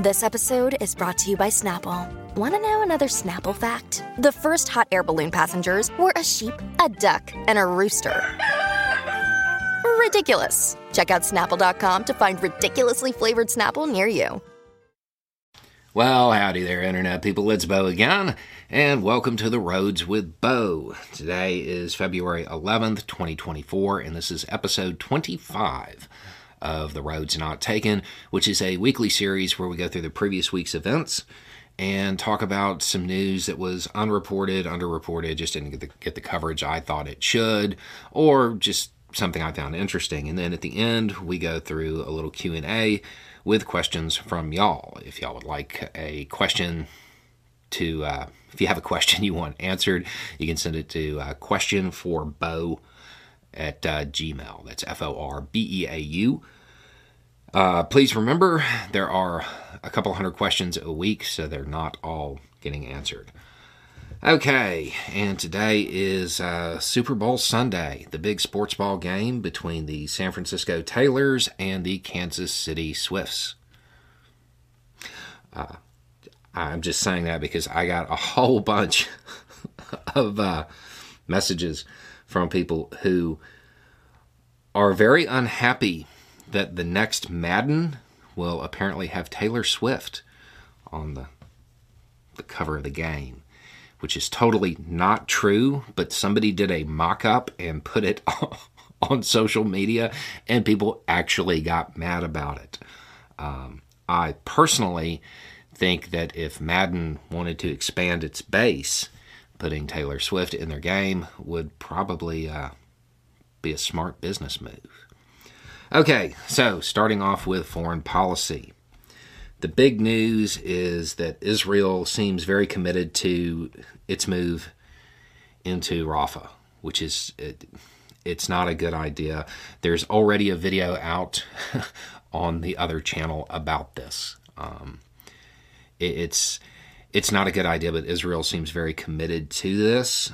This episode is brought to you by Snapple. Want to know another Snapple fact? The first hot air balloon passengers were a sheep, a duck, and a rooster. Ridiculous. Check out snapple.com to find ridiculously flavored Snapple near you. Well, howdy there, Internet people. It's Beau again, and welcome to The Roads with Beau. Today is February 11th, 2024, and this is episode 25 of The Roads Not Taken, which is a weekly series where we go through the previous week's events and talk about some news that was unreported, underreported, just didn't get the, get the coverage I thought it should, or just something I found interesting. And then at the end, we go through a little Q&A with questions from y'all. If y'all would like a question to, uh, if you have a question you want answered, you can send it to uh, question for Beau at uh, Gmail. That's F O R B E A U. Uh, please remember there are a couple hundred questions a week, so they're not all getting answered. Okay, and today is uh, Super Bowl Sunday, the big sports ball game between the San Francisco Taylors and the Kansas City Swifts. Uh, I'm just saying that because I got a whole bunch of uh, messages from people who are very unhappy that the next Madden will apparently have Taylor Swift on the the cover of the game, which is totally not true, but somebody did a mock-up and put it on social media and people actually got mad about it. Um, I personally think that if Madden wanted to expand its base, putting Taylor Swift in their game would probably uh, be a smart business move. Okay, so starting off with foreign policy. The big news is that Israel seems very committed to its move into Rafah, which is it, it's not a good idea. There's already a video out on the other channel about this. Um, it, it's it's not a good idea, but Israel seems very committed to this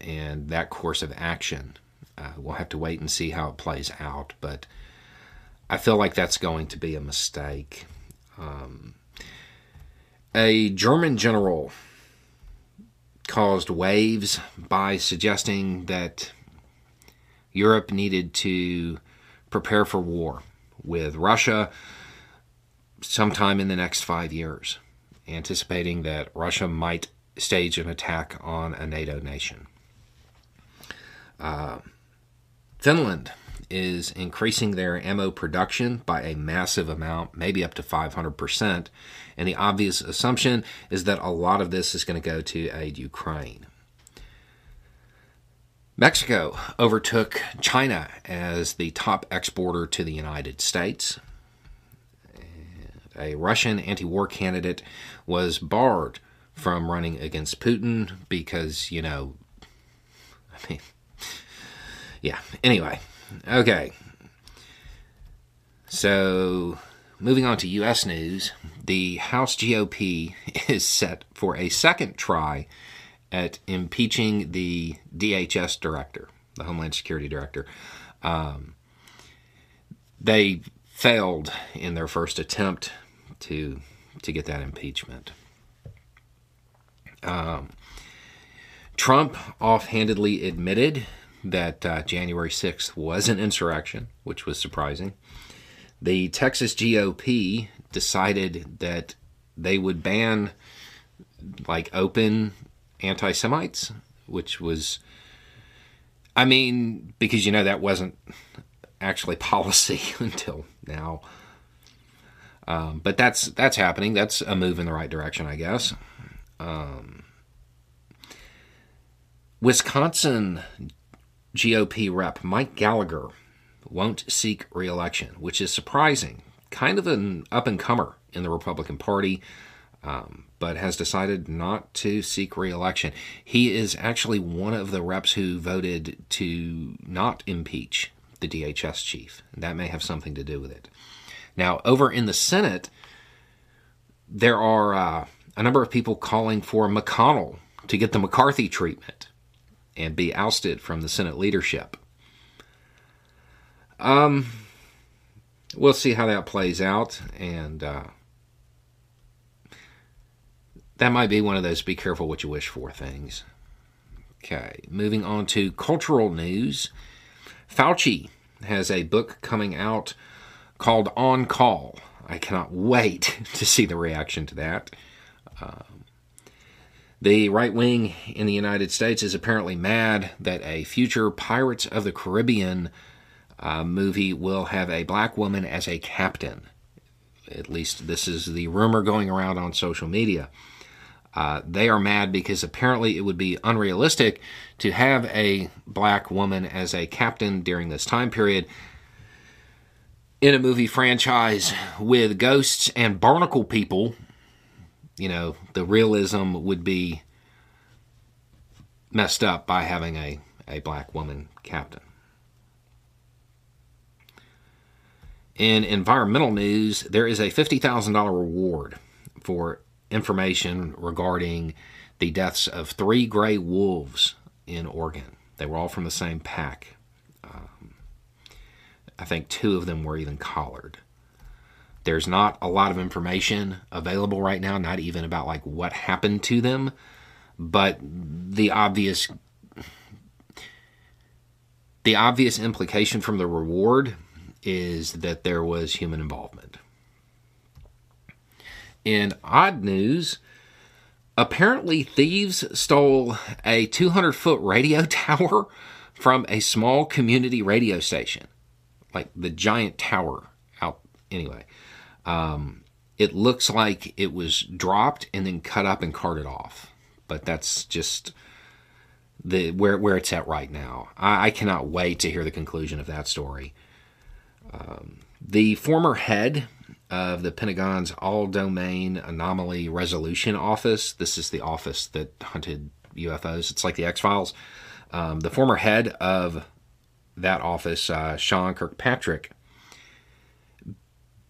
and that course of action. Uh, we'll have to wait and see how it plays out, but I feel like that's going to be a mistake. Um, a German general caused waves by suggesting that Europe needed to prepare for war with Russia sometime in the next five years anticipating that Russia might stage an attack on a NATO nation. Uh, Finland is increasing their ammo production by a massive amount, maybe up to 500%. And the obvious assumption is that a lot of this is going to go to aid Ukraine. Mexico overtook China as the top exporter to the United States a Russian anti war candidate, was barred from running against Putin because, you know, I mean, yeah. Anyway, okay. So, moving on to U.S. news, the House GOP is set for a second try at impeaching the DHS director, the Homeland Security director. Um, they failed in their first attempt to to get that impeachment. Um, Trump offhandedly admitted that uh, January 6th was an insurrection, which was surprising. The Texas GOP decided that they would ban like open anti Semites, which was, I mean, because you know that wasn't actually policy until now. Um, but that's that's happening. That's a move in the right direction, I guess. Um, Wisconsin GOP rep Mike Gallagher won't seek reelection, which is surprising kind of an up and comer in the Republican Party, um, but has decided not to seek reelection. He is actually one of the reps who voted to not impeach the DHS chief. That may have something to do with it. Now, over in the Senate, there are uh, a number of people calling for McConnell to get the McCarthy treatment and be ousted from the Senate leadership. Um, we'll see how that plays out, and uh, that might be one of those be careful what you wish for things. Okay, moving on to cultural news. Fauci has a book coming out called On Call. I cannot wait to see the reaction to that. Um, the right wing in the United States is apparently mad that a future Pirates of the Caribbean uh, movie will have a black woman as a captain. At least this is the rumor going around on social media. Uh, they are mad because apparently it would be unrealistic to have a black woman as a captain during this time period in a movie franchise with ghosts and barnacle people. You know, the realism would be messed up by having a, a black woman captain. In environmental news, there is a $50,000 reward for information regarding the deaths of three gray wolves in Oregon. They were all from the same pack. Um, I think two of them were even collared. There's not a lot of information available right now, not even about like what happened to them, but the obvious the obvious implication from the reward is that there was human involvement. In odd news, apparently thieves stole a 200 foot radio tower from a small community radio station, like the giant tower out. Anyway, um, it looks like it was dropped and then cut up and carted off, but that's just the where where it's at right now. I, I cannot wait to hear the conclusion of that story. Um, the former head of the Pentagon's All Domain Anomaly Resolution Office, this is the office that hunted UFOs, it's like the X Files. Um, the former head of that office, uh, Sean Kirkpatrick,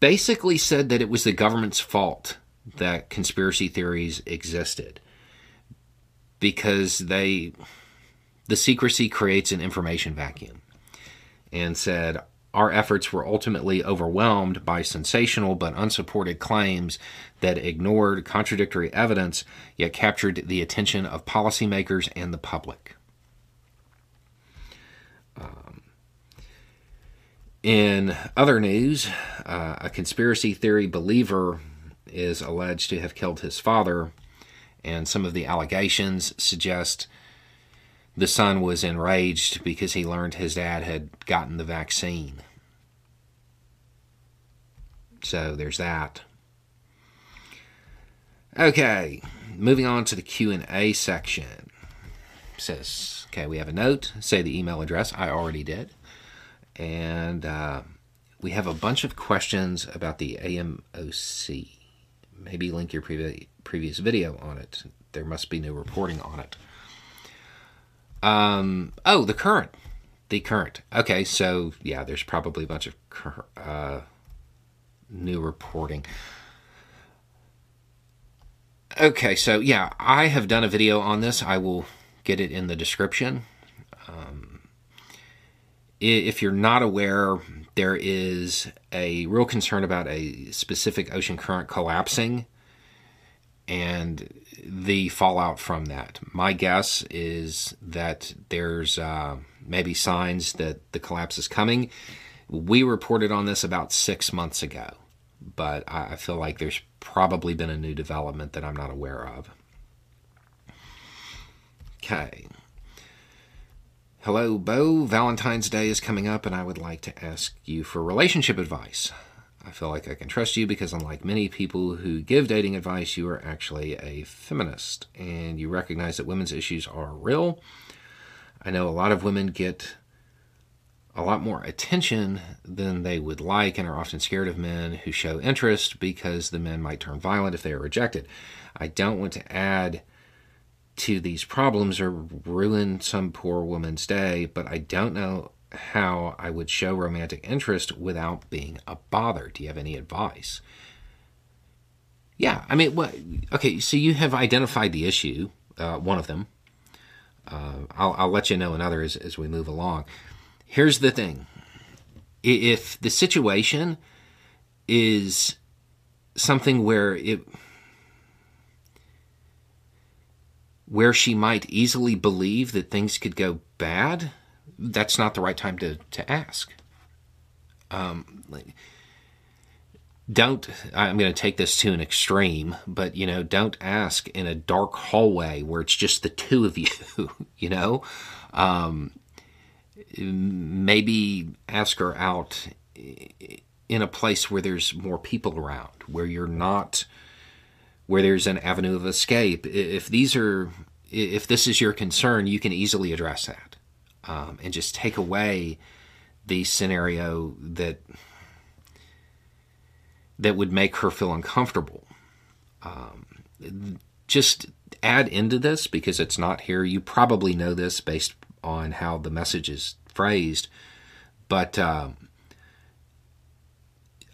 basically said that it was the government's fault that conspiracy theories existed because they the secrecy creates an information vacuum and said our efforts were ultimately overwhelmed by sensational but unsupported claims that ignored contradictory evidence yet captured the attention of policymakers and the public. Um, in other news, uh, a conspiracy theory believer is alleged to have killed his father, and some of the allegations suggest the son was enraged because he learned his dad had gotten the vaccine. So there's that. Okay, moving on to the Q&A section. It says, okay, we have a note, say the email address. I already did. And uh, we have a bunch of questions about the AMOC. Maybe link your previ- previous video on it. There must be new reporting on it. Um, oh, the current. The current. Okay, so yeah, there's probably a bunch of cur- uh, new reporting. Okay, so yeah, I have done a video on this. I will get it in the description. Um, if you're not aware, there is a real concern about a specific ocean current collapsing and the fallout from that. My guess is that there's uh, maybe signs that the collapse is coming. We reported on this about six months ago, but I feel like there's probably been a new development that I'm not aware of. Okay. Hello, Beau. Valentine's Day is coming up, and I would like to ask you for relationship advice. I feel like I can trust you because, unlike many people who give dating advice, you are actually a feminist and you recognize that women's issues are real. I know a lot of women get a lot more attention than they would like and are often scared of men who show interest because the men might turn violent if they are rejected. I don't want to add to these problems or ruin some poor woman's day, but I don't know how I would show romantic interest without being a bother. Do you have any advice? Yeah, I mean, what? Okay, so you have identified the issue, uh, one of them. Uh, I'll, I'll let you know another as, as we move along. Here's the thing if the situation is something where it where she might easily believe that things could go bad, that's not the right time to, to ask. Um, don't, I'm going to take this to an extreme, but, you know, don't ask in a dark hallway where it's just the two of you, you know? Um, maybe ask her out in a place where there's more people around, where you're not, where there's an avenue of escape. If these are, if this is your concern, you can easily address that um, and just take away the scenario that that would make her feel uncomfortable. Um, just add into this because it's not here. You probably know this based on how the message is phrased, but um,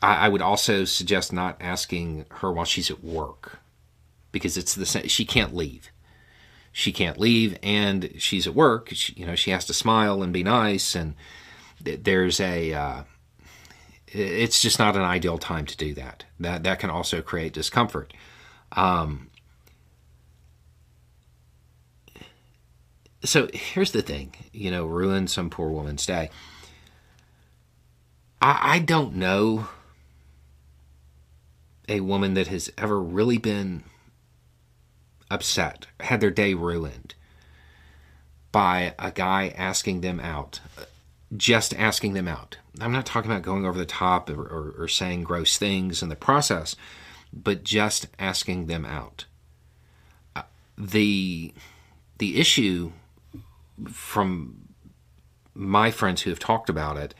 I, I, would also suggest not asking her while she's at work because it's the same. She can't leave. She can't leave, and she's at work. She, you know, she has to smile and be nice, and there's a. Uh, it's just not an ideal time to do that. That that can also create discomfort. Um, so here's the thing, you know, ruin some poor woman's day. I, I don't know a woman that has ever really been upset, had their day ruined by a guy asking them out, just asking them out. I'm not talking about going over the top or, or, or saying gross things in the process, but just asking them out. Uh, the the issue from my friends who have talked about it,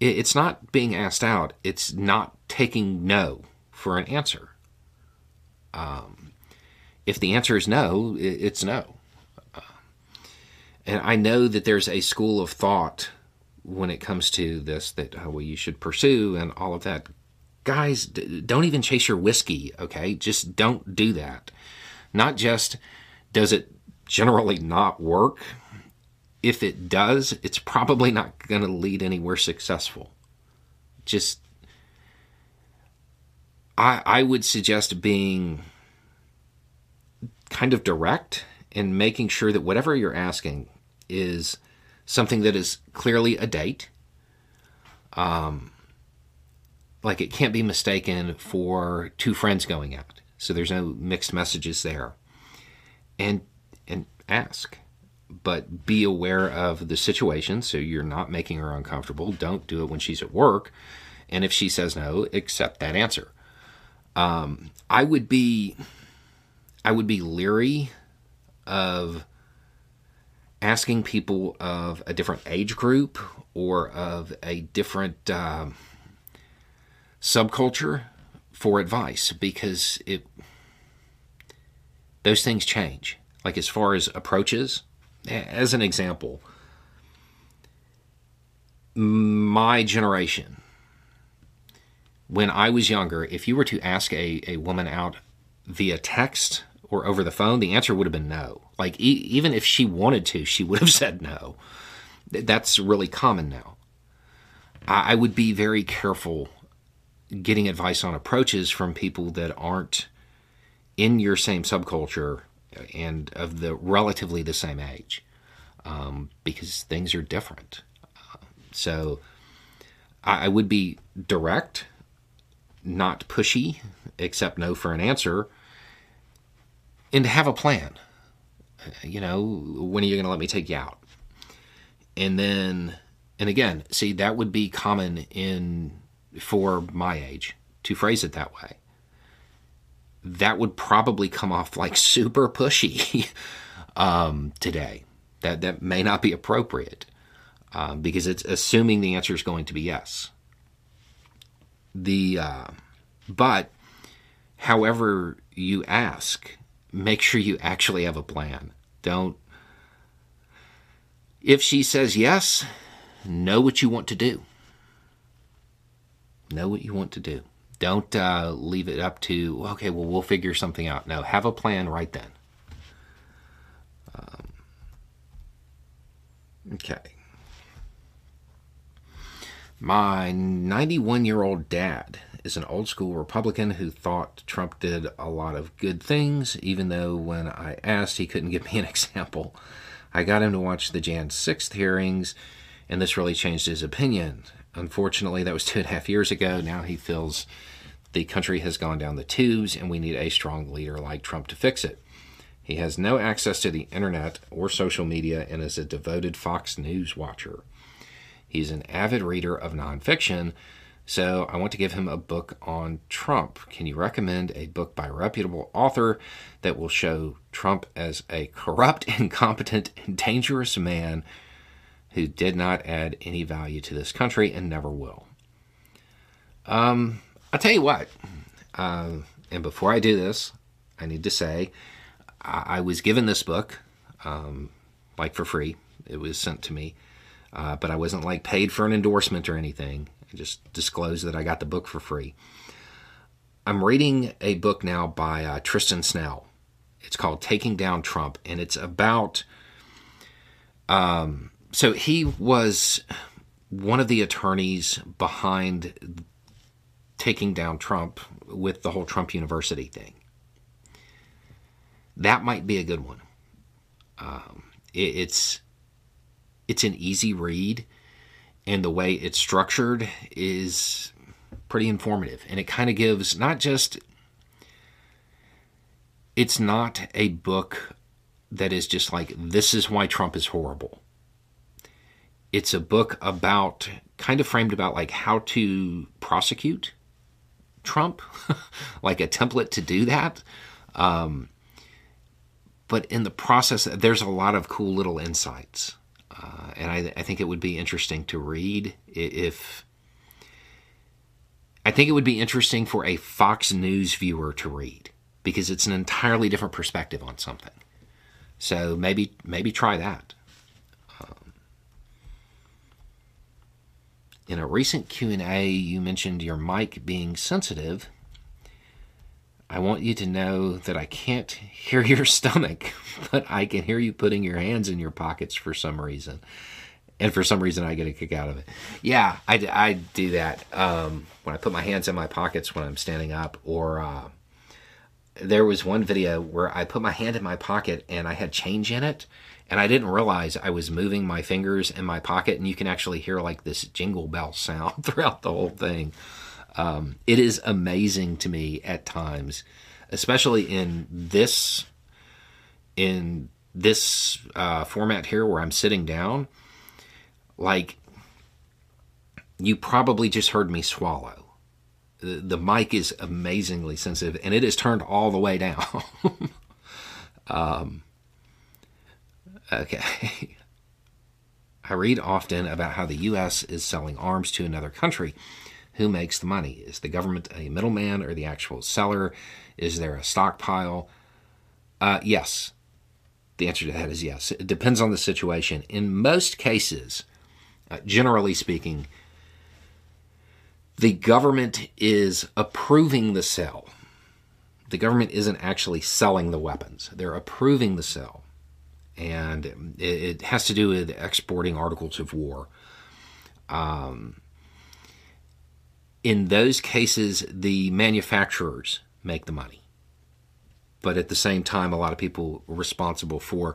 it, it's not being asked out, it's not taking no for an answer. Um, if the answer is no, it's no. Uh, and I know that there's a school of thought when it comes to this that oh, well you should pursue and all of that. Guys, d- don't even chase your whiskey, okay? Just don't do that. Not just does it generally not work, if it does, it's probably not going to lead anywhere successful. Just, I, I would suggest being kind of direct and making sure that whatever you're asking is something that is clearly a date. Um, like it can't be mistaken for two friends going out. So there's no mixed messages there. And and ask but be aware of the situation so you're not making her uncomfortable. Don't do it when she's at work. And if she says no, accept that answer. Um, I would be, I would be leery of asking people of a different age group or of a different uh, subculture for advice because it those things change. Like as far as approaches, as an example, my generation, when I was younger, if you were to ask a, a woman out via text or over the phone, the answer would have been no. Like, e- even if she wanted to, she would have said no. That's really common now. I, I would be very careful getting advice on approaches from people that aren't in your same subculture and of the relatively the same age um, because things are different. Uh, so I, I, would be direct, not pushy, except no for an answer, and to have a plan. You know, when are you going to let me take you out? And then, and again, see, that would be common in for my age to phrase it that way that would probably come off like super pushy um, today. That that may not be appropriate. um, because it's assuming the answer is going to be yes. The uh, but, however you ask, make sure you actually have a plan. Don't. If she says yes, know what you want to do. Know what you want to do. Don't uh, leave it up to, okay, well, we'll figure something out. No, have a plan right then. Um, okay. My 91 year old dad is an old school Republican who thought Trump did a lot of good things, even though when I asked, he couldn't give me an example. I got him to watch the Jan 6th hearings, and this really changed his opinion. Unfortunately, that was two and a half years ago. Now he feels the country has gone down the tubes, and we need a strong leader like Trump to fix it. He has no access to the internet or social media and is a devoted Fox News watcher. He's an avid reader of nonfiction, so I want to give him a book on Trump. Can you recommend a book by a reputable author that will show Trump as a corrupt, incompetent, and dangerous man who did not add any value to this country and never will? Um, I'll tell you what. Uh, and before I do this, I need to say I, I was given this book, um, like for free. It was sent to me uh, but I wasn't like paid for an endorsement or anything. Just disclose that I got the book for free. I'm reading a book now by uh, Tristan Snell. It's called Taking Down Trump, and it's about. Um, so he was one of the attorneys behind taking down Trump with the whole Trump University thing. That might be a good one. Um, it, it's it's an easy read, and the way it's structured is pretty informative. And it kind of gives not just, it's not a book that is just like, this is why Trump is horrible. It's a book about, kind of framed about like how to prosecute Trump, like a template to do that. Um, but in the process, there's a lot of cool little insights. Uh, and I, I, think it would be interesting to read if. I think it would be interesting for a Fox News viewer to read because it's an entirely different perspective on something. So maybe maybe try that. Um, in a recent Q&A, you mentioned your mic being sensitive I want you to know that I can't hear your stomach, but I can hear you putting your hands in your pockets for some reason. And for some reason, I get a kick out of it. Yeah, I, I do that um, when I put my hands in my pockets when I'm standing up. Or uh, there was one video where I put my hand in my pocket and I had change in it. And I didn't realize I was moving my fingers in my pocket. And you can actually hear like this jingle bell sound throughout the whole thing. Um, it is amazing to me at times, especially in this in this uh, format here where I'm sitting down. Like you probably just heard me swallow. The, the mic is amazingly sensitive, and it is turned all the way down. um, okay. I read often about how the U.S. is selling arms to another country who makes the money? Is the government a middleman or the actual seller? Is there a stockpile? Uh, yes. The answer to that is yes. It depends on the situation. In most cases, uh, generally speaking, the government is approving the sale. The government isn't actually selling the weapons, they're approving the sale. And it, it has to do with exporting articles of war. Um, in those cases, the manufacturers make the money. But at the same time, a lot of people responsible for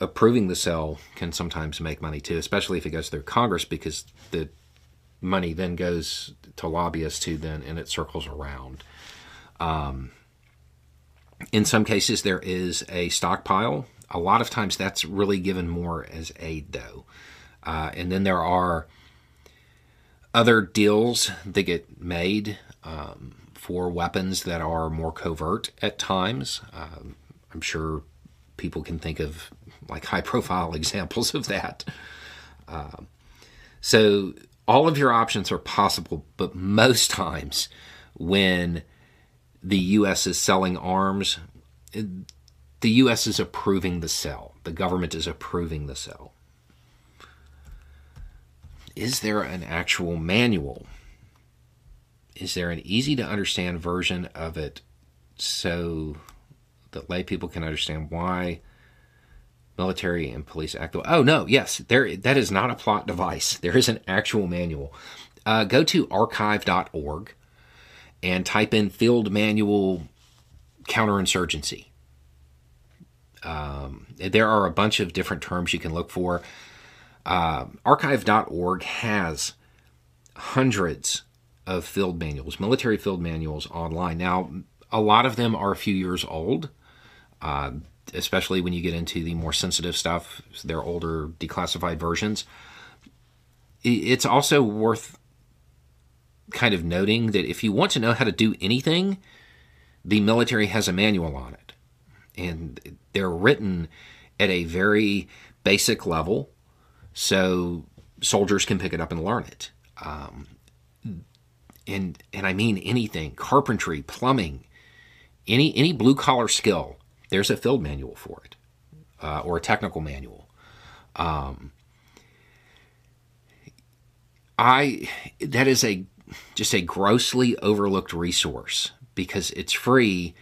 approving the sale can sometimes make money too, especially if it goes through Congress because the money then goes to lobbyists who then and it circles around. Um, in some cases, there is a stockpile. A lot of times, that's really given more as aid, though. Uh, and then there are other deals that get made um, for weapons that are more covert at times. Um, I'm sure people can think of like high profile examples of that. Uh, So all of your options are possible, but most times when the U.S. is selling arms, the U.S. is approving the sale. The government is approving the sale. Is there an actual manual? Is there an easy to understand version of it so that lay people can understand why military and police act? Oh no, yes, there. That is not a plot device. There is an actual manual. Uh, go to archive.org and type in field manual counterinsurgency. Um, there are a bunch of different terms you can look for. Uh, archive.org has hundreds of field manuals, military field manuals online. Now, a lot of them are a few years old, uh, especially when you get into the more sensitive stuff. They're older, declassified versions. It's also worth kind of noting that if you want to know how to do anything, the military has a manual on it. And they're written at a very basic level so soldiers can pick it up and learn it. Um, and and I mean anything carpentry, plumbing, any any blue collar skill. There's a field manual for it, uh, or a technical manual. Um, I that is a just a grossly overlooked resource because it's free.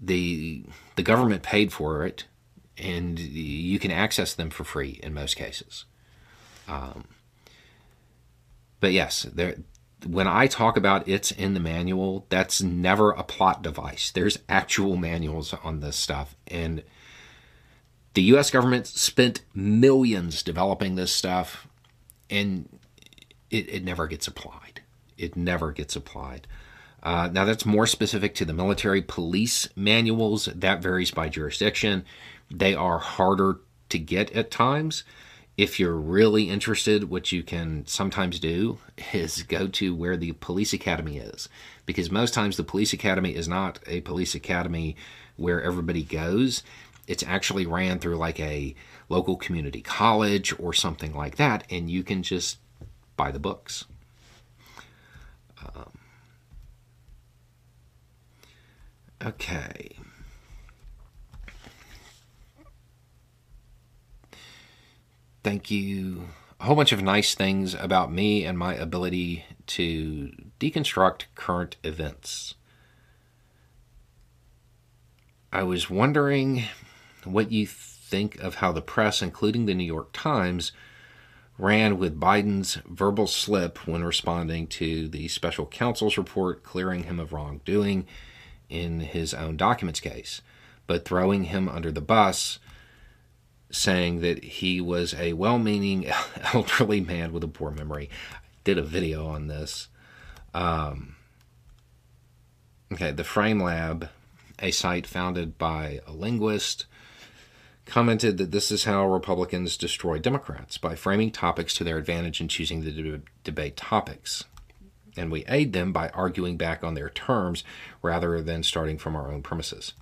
The the government paid for it, and you can access them for free in most cases. Um, but yes, there. When I talk about it's in the manual, that's never a plot device. There's actual manuals on this stuff, and the U.S. government spent millions developing this stuff, and it, it never gets applied. It never gets applied. Uh, now, that's more specific to the military police manuals. That varies by jurisdiction. They are harder to get at times. If you're really interested, what you can sometimes do is go to where the police academy is. Because most times the police academy is not a police academy where everybody goes. It's actually ran through like a local community college or something like that, and you can just buy the books. Um, okay. Thank you. A whole bunch of nice things about me and my ability to deconstruct current events. I was wondering what you think of how the press, including the New York Times, ran with Biden's verbal slip when responding to the special counsel's report clearing him of wrongdoing in his own documents case, but throwing him under the bus, saying that he was a well meaning elderly man with a poor memory. I did a video on this. Um, okay, the Frame Lab, a site founded by a linguist commented that this is how Republicans destroy Democrats by framing topics to their advantage and choosing the de- debate topics. And we aid them by arguing back on their terms rather than starting from our own premises.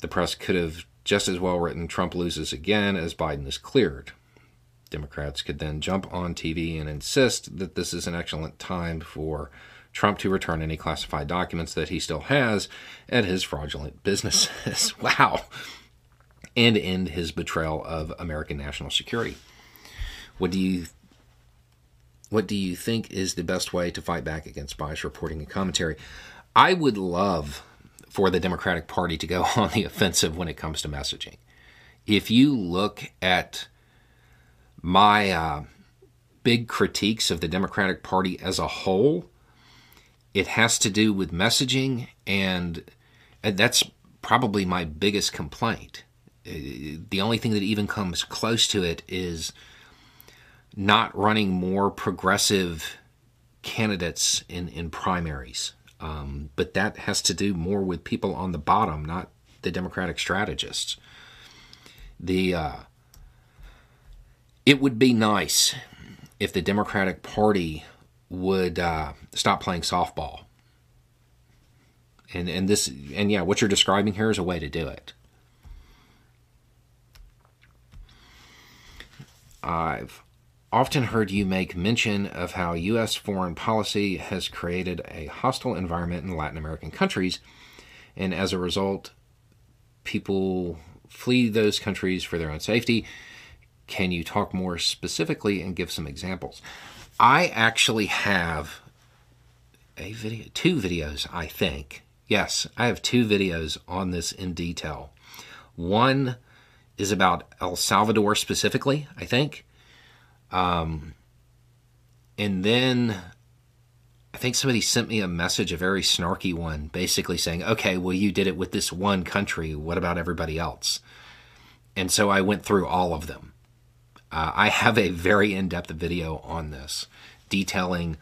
The press could have just as well written Trump loses again as Biden is cleared. Democrats could then jump on TV and insist that this is an excellent time for Trump to return any classified documents that he still has at his fraudulent businesses. wow and end his betrayal of American national security. What do you what do you think is the best way to fight back against bias reporting and commentary? I would love for the Democratic Party to go on the offensive when it comes to messaging. If you look at my uh, big critiques of the Democratic Party as a whole, it has to do with messaging, and, and that's probably my biggest complaint the only thing that even comes close to it is not running more progressive candidates in, in primaries. Um, but that has to do more with people on the bottom, not the Democratic strategists. The uh, it would be nice if the Democratic Party would uh, stop playing softball. And and this and yeah, what you're describing here is a way to do it. I've often heard you make mention of how U.S. foreign policy has created a hostile environment in Latin American countries, and as a result, people flee those countries for their own safety. Can you talk more specifically and give some examples? I actually have a video, two videos, I think. Yes, I have two videos on this in detail. One is about El Salvador specifically, I think. Um, and then I think somebody sent me a message, a very snarky one, basically saying, okay, well, you did it with this one country. What about everybody else? And so I went through all of them. Uh, I have a very in depth video on this, detailing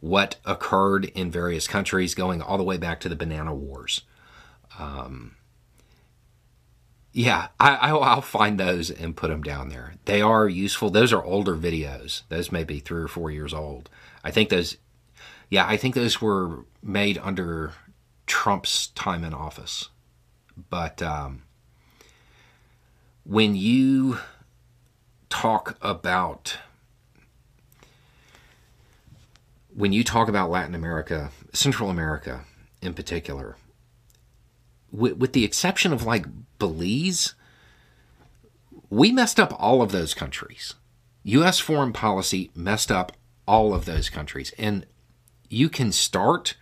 what occurred in various countries, going all the way back to the Banana Wars. Um, yeah, I, will find those and put them down there. They are useful. Those are older videos. Those may be three or four years old. I think those, yeah, I think those were made under Trump's time in office. But um, when you talk about when you talk about Latin America, Central America in particular, with, with the exception of like Belize, we messed up all of those countries. U.S. foreign policy messed up all of those countries. And you can start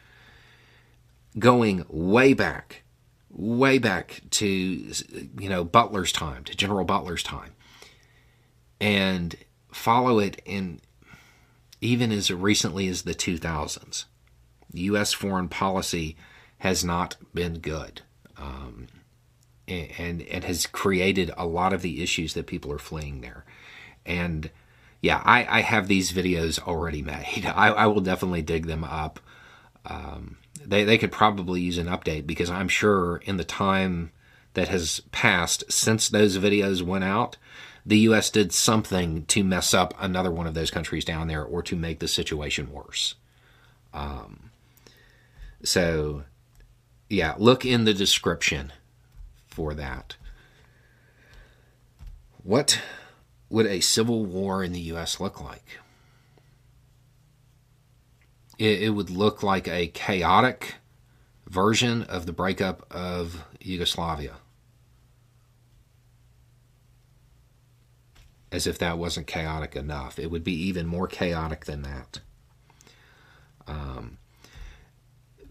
going way back, way back to, you know, Butler's time, to General Butler's time, and follow it in even as recently as the 2000s. U.S. foreign policy has not been good um, and and has created a lot of the issues that people are fleeing there. And yeah, I, I have these videos already made. I, I will definitely dig them up. Um, they they could probably use an update because I'm sure in the time that has passed since those videos went out, the U.S. did something to mess up another one of those countries down there or to make the situation worse. Um, so yeah, look in the description for that. What would a civil war in the U.S. look like? It, it would look like a chaotic version of the breakup of Yugoslavia. As if that wasn't chaotic enough. It would be even more chaotic than that. Um,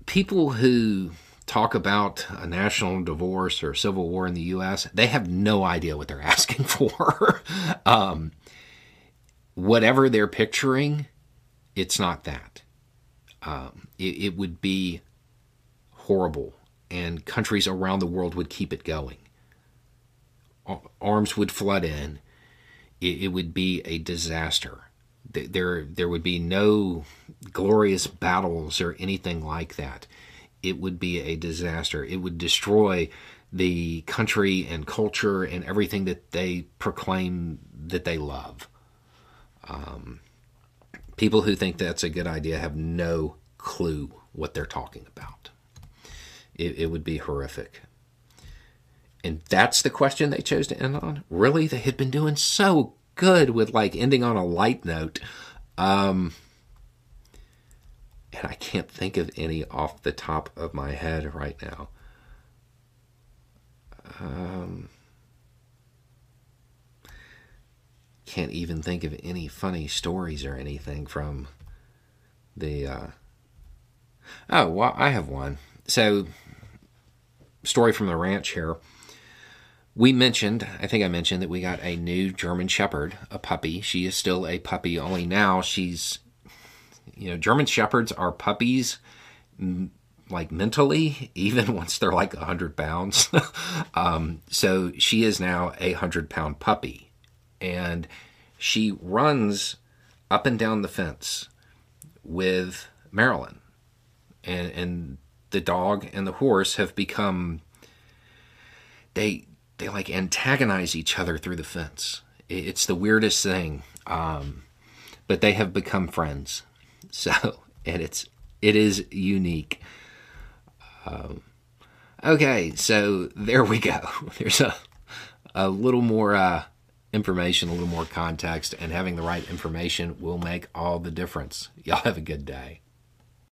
people who talk about a national divorce or civil war in the U.S., they have no idea what they're asking for. um, whatever they're picturing, it's not that. Um, it, it, would be horrible, and countries around the world would keep it going. Arms would flood in. It, it would be a disaster. There, there would be no glorious battles or anything like that it would be a disaster. It would destroy the country and culture and everything that they proclaim that they love. Um, people who think that's a good idea have no clue what they're talking about. It, it would be horrific. And that's the question they chose to end on. Really, they had been doing so good with like ending on a light note. Um, and I can't think of any off the top of my head right now. Um, can't even think of any funny stories or anything from the. Uh... Oh, well, I have one. So, story from the ranch here. We mentioned, I think I mentioned that we got a new German Shepherd, a puppy. She is still a puppy, only now she's you know, German Shepherds are puppies like mentally, even once they're like 100 pounds. um, so she is now a 100 pound puppy. And she runs up and down the fence with Marilyn. And, and the dog and the horse have become, they, they like antagonize each other through the fence. It's the weirdest thing. Um, but they have become friends so, and it's it is unique. Um, okay, so there we go. There's a a little more uh, information, a little more context, and having the right information will make all the difference. Y'all have a good day.